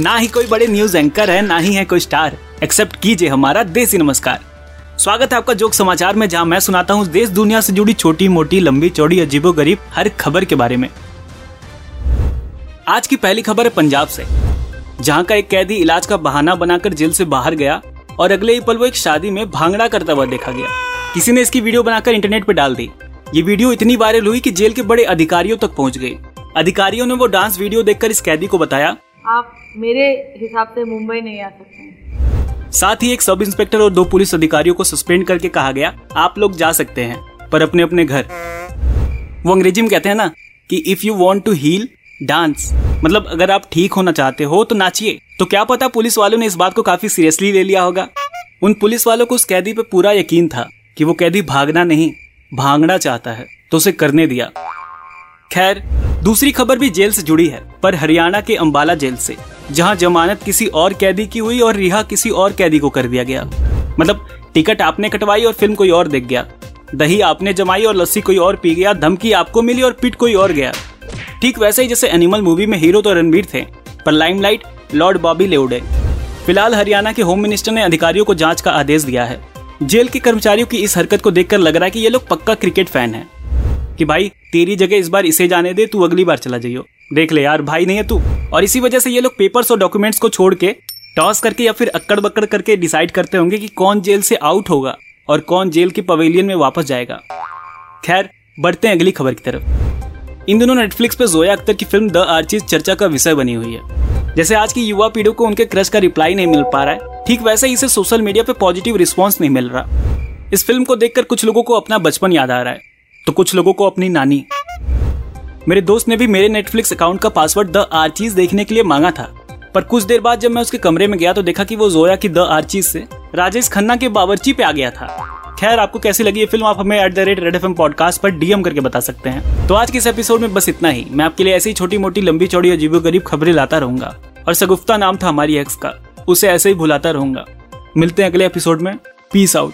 ना ही कोई बड़े न्यूज़ एंकर है, ना ही है कोई स्टार एक्सेप्ट कीजिए हमारा देसी नमस्कार. स्वागत है आपका जोक समाचार में, जहाँ मैं सुनाता हूँ देश दुनिया से जुड़ी छोटी, मोटी, लंबी, चौड़ी, अजीबो गरीब हर खबर के बारे में. आज की पहली खबर है पंजाब से, जहाँ का एक कैदी इलाज का बहाना बनाकर जेल से बाहर गया और अगले ही पल वो एक शादी में भांगड़ा करता हुआ देखा गया. किसी ने इसकी वीडियो बनाकर इंटरनेट पर डाल दी. ये वीडियो इतनी वायरल हुई कि जेल के बड़े अधिकारियों तक पहुँच गई. अधिकारियों ने वो डांस वीडियो देखकर इस कैदी को बताया आप मेरे हिसाब से मुंबई नहीं आ सकते साथ ही एक सब इंस्पेक्टर और दो पुलिस अधिकारियों को सस्पेंड करके कहा गया, आप लोग जा सकते हैं, पर अपने अपने घर। वो अंग्रेज़ी में कहते हैं ना, कि if you want to heal dance मतलब अगर आप ठीक होना चाहते हो तो नाचिए। तो क्या पता पुलिस वालों ने इस बात को काफ़ी सीरियसली ले लिया होगा। उन पुलिस वालों को उस कैदी पे पूरा यकीन था, कि वो कैदी भागना नहीं, भागना चाहता है तो उसे करने दिया। खैर, दूसरी खबर भी जेल से जुड़ी है, पर हरियाणा के अंबाला जेल से, जहाँ जमानत किसी और कैदी की हुई और रिहा किसी और कैदी को कर दिया गया। मतलब टिकट आपने कटवाई और फ़िल्म कोई और देख गया। दही आपने जमाई और लस्सी कोई और पी गया, धमकी आपको मिली और पिट कोई और गया। ठीक वैसे ही जैसे एनिमल मूवी में हीरो तो रणबीर थे, पर लाइमलाइट, लॉर्ड बॉबी ले उड़े। फ़िलहाल हरियाणा के होम मिनिस्टर ने अधिकारियों को जाँच का आदेश दिया है। जेल के कर्मचारियों की इस हरकत को देखकर लग रहा है कि ये लोग पक्का क्रिकेट फ़ैन है। कि भाई, तेरी जगह इस बार इसे जाने दे, तू अगली बार चला जाइयो। देख ले यार, भाई नहीं है तू। और इसी वजह से ये लोग पेपर्स और डॉक्यूमेंट्स को छोड़ के टॉस करके या फिर अक्कड़ बक्कड़ करके डिसाइड करते होंगे कि कौन जेल से आउट होगा और कौन जेल के पवेलियन में वापस जाएगा। खैर, बढ़ते हैं अगली खबर की तरफ़। इन दिनों नेटफ्लिक्स पे जोया अख्तर की फ़िल्म द आर्चिज चर्चा का विषय बनी हुई है। जैसे आज की युवा पीढ़ी को उनके क्रश का रिप्लाई नहीं मिल पा रहा है, ठीक वैसे ही इसे सोशल मीडिया पे पॉजिटिव रिस्पॉन्स नहीं मिल रहा। इस फ़िल्म को देखकर कुछ लोगों को अपना बचपन याद आ रहा है। तो कुछ लोगों को अपनी नानी। मेरे दोस्त ने भी मेरे नेटफ्लिक्स अकाउंट का पासवर्ड द आर्चीज देखने के लिए मांगा था। पर कुछ देर बाद जब मैं उसके कमरे में गया तो देखा कि वो जोया की द आर्चीज से राजेश खन्ना के बावर्ची पे आ गया था। खैर, आपको कैसी लगी ये फ़िल्म? आप हमें at the rate Red FM podcast पर डीएम करके बता सकते हैं। तो आज के इस एपिसोड में बस इतना ही। मैं आपके लिए ऐसी छोटी मोटी लंबी, चौड़ी अजीबो गरीब खबरें लाता रहूँगा। और सगुफ्ता नाम था हमारी एक्स का। उसे ऐसे ही भुलाता रहूँगा। मिलते हैं अगले एपिसोड में। Peace out